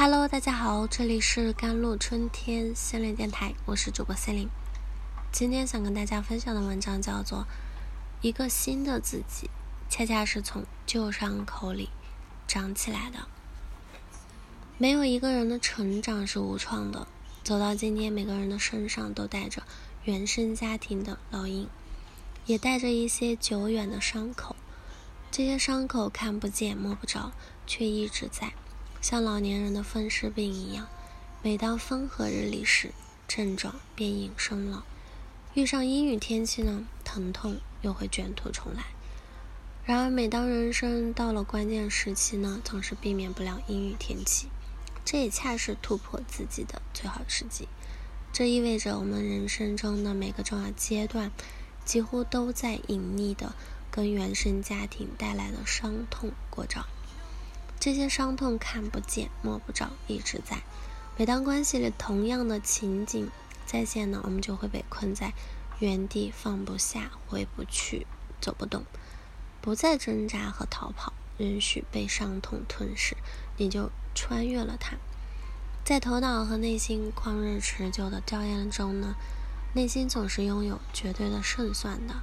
Hello，大家好，这里是甘露春天心灵电台，我是主播心灵。今天想跟大家分享的文章叫做《一个新的自己》，恰恰是从旧伤口里长起来的。没有一个人的成长是无创的，走到今天，每个人的身上都带着原生家庭的烙印，也带着一些久远的伤口。这些伤口看不见摸不着，却一直在。像老年人的风湿病一样，每当风和日丽时，症状便隐身了。遇上阴雨天气呢，疼痛又会卷土重来。然而，每当人生到了关键时期呢，总是避免不了阴雨天气。这也恰是突破自己的最好时机。这意味着我们人生中的每个重要阶段，几乎都在隐匿的跟原生家庭带来的伤痛过招。这些伤痛看不见摸不着，一直在。每当关系里同样的情景再现呢，我们就会被困在原地，放不下，回不去，走不动，不再挣扎和逃跑，允许被伤痛吞噬，你就穿越了它。在头脑和内心旷日持久的较量中呢，内心总是拥有绝对的胜算的。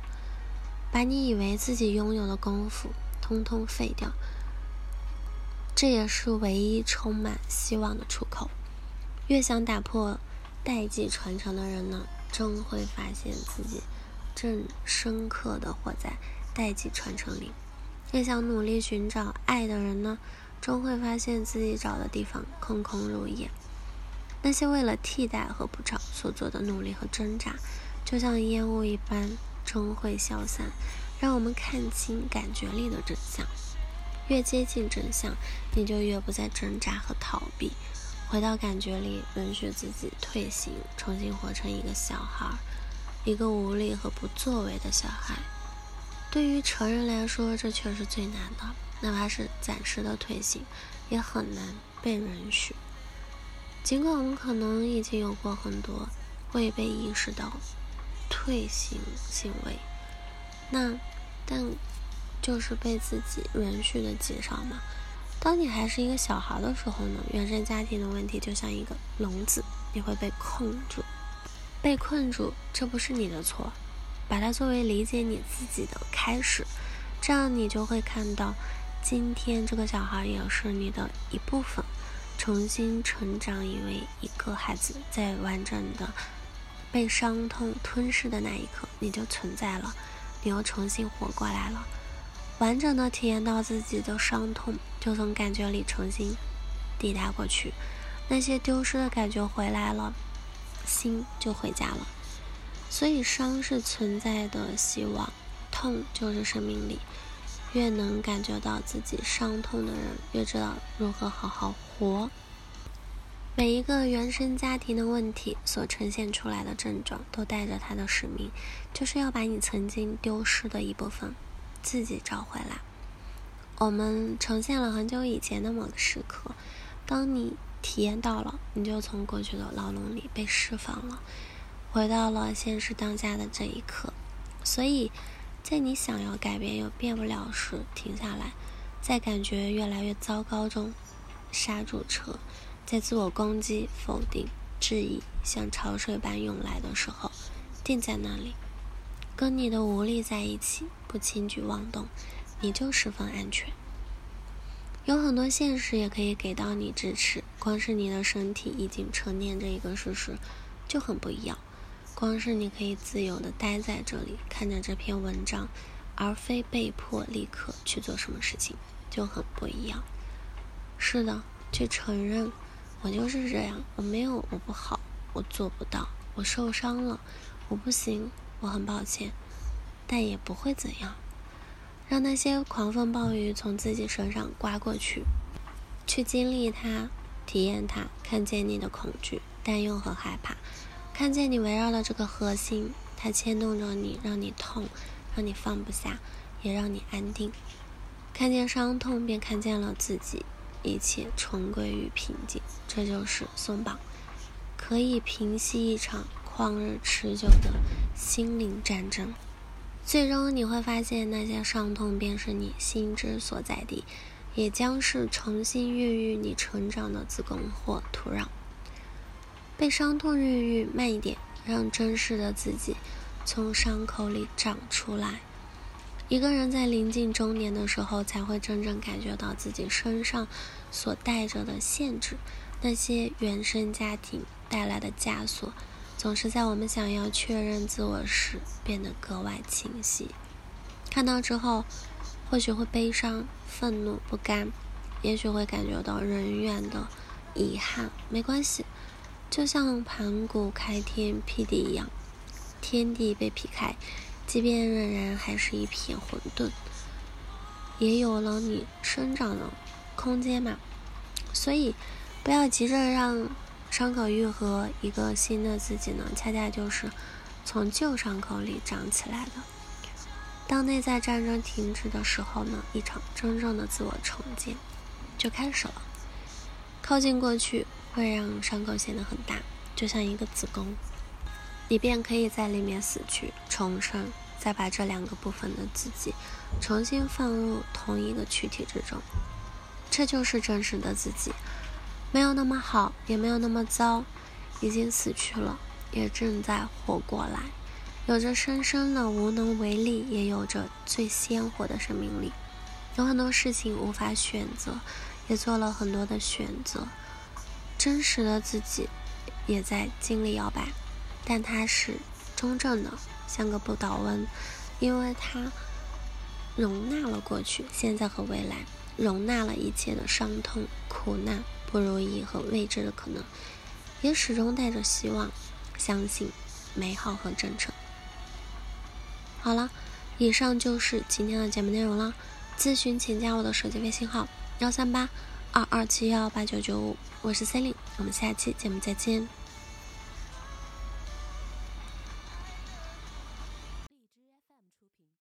把你以为自己拥有的功夫通通废掉。这也是唯一充满希望的出口。越想打破代际传承的人呢，终会发现自己正深刻的活在代际传承里；越想努力寻找爱的人呢，终会发现自己找的地方空空如也。那些为了替代和补偿所做的努力和挣扎，就像烟雾一般，终会消散，让我们看清感觉里的真相。越接近真相，你就越不再挣扎和逃避，回到感觉里，允许自己退行，重新活成一个小孩，一个无力和不作为的小孩。对于成人来说，这却是最难的，哪怕是暂时的退行，也很难被允许。尽管我们可能已经有过很多未被意识到退行行为，那但。就是被自己允许的极少嘛。当你还是一个小孩的时候呢，原生家庭的问题就像一个笼子，你会被控住，被困住，这不是你的错，把它作为理解你自己的开始，这样你就会看到，今天这个小孩也是你的一部分，重新成长，以为一个孩子在完整的被伤痛吞噬的那一刻，你就存在了，你又重新活过来了。完整的体验到自己的伤痛，就从感觉里重新抵达过去。那些丢失的感觉回来了，心就回家了。所以，伤是存在的希望，痛就是生命力。越能感觉到自己伤痛的人，越知道如何好好活。每一个原生家庭的问题所呈现出来的症状，都带着它的使命，就是要把你曾经丢失的一部分。自己找回来。我们呈现了很久以前的某个时刻，当你体验到了，你就从过去的牢笼里被释放了，回到了现实当下的这一刻。所以，在你想要改变又变不了时，停下来，在感觉越来越糟糕中刹住车，在自我攻击、否定、质疑像潮水般涌来的时候，定在那里。跟你的无力在一起，不轻举妄动，你就十分安全。有很多现实也可以给到你支持，光是你的身体已经成年这一个事实就很不一样。光是你可以自由的待在这里，看着这篇文章，而非被迫立刻去做什么事情，就很不一样。是的，去承认，我就是这样，我没有我不好，我做不到，我受伤了，我不行。我很抱歉，但也不会怎样。让那些狂风暴雨从自己身上刮过去，去经历它，体验它，看见你的恐惧、担忧和害怕，看见你围绕的这个核心，它牵动着你，让你痛，让你放不下，也让你安定。看见伤痛，便看见了自己，一切重归于平静。这就是松绑，可以平息一场。旷日持久的心灵战争，最终你会发现，那些伤痛便是你心之所在地，也将是重新孕育你成长的子宫或土壤。被伤痛孕育慢一点，让真实的自己从伤口里长出来。一个人在临近中年的时候，才会真正感觉到自己身上所带着的限制，那些原生家庭带来的枷锁，总是在我们想要确认自我时变得格外清晰。看到之后，或许会悲伤、愤怒、不甘，也许会感觉到人远的遗憾。没关系。就像盘古开天辟地一样，天地被劈开，即便仍然还是一片混沌，也有了你生长的空间嘛。所以，不要急着让伤口愈合，一个新的自己呢，恰恰就是从旧伤口里长起来的。当内在战争停止的时候呢，一场真正的自我重建就开始了。靠近过去。会让伤口显得很大，就像一个子宫，你便可以在里面死去重生，再把这两个部分的自己重新放入同一个躯体之中。这就是真实的自己，没有那么好，也没有那么糟，已经死去了，也正在活过来，有着深深的无能为力，也有着最鲜活的生命力。有很多事情无法选择，也做了很多的选择。真实的自己也在经历摇摆，但它是中正的，像个不倒翁，因为它容纳了过去、现在和未来，容纳了一切的伤痛、苦难、不如意和未知的可能，也始终带着希望，相信美好和真诚。好了，以上就是今天的节目内容了。咨询请加我的手机微信号：幺三八。二二七幺八九九五，我是 Celine，我们下期节目再见。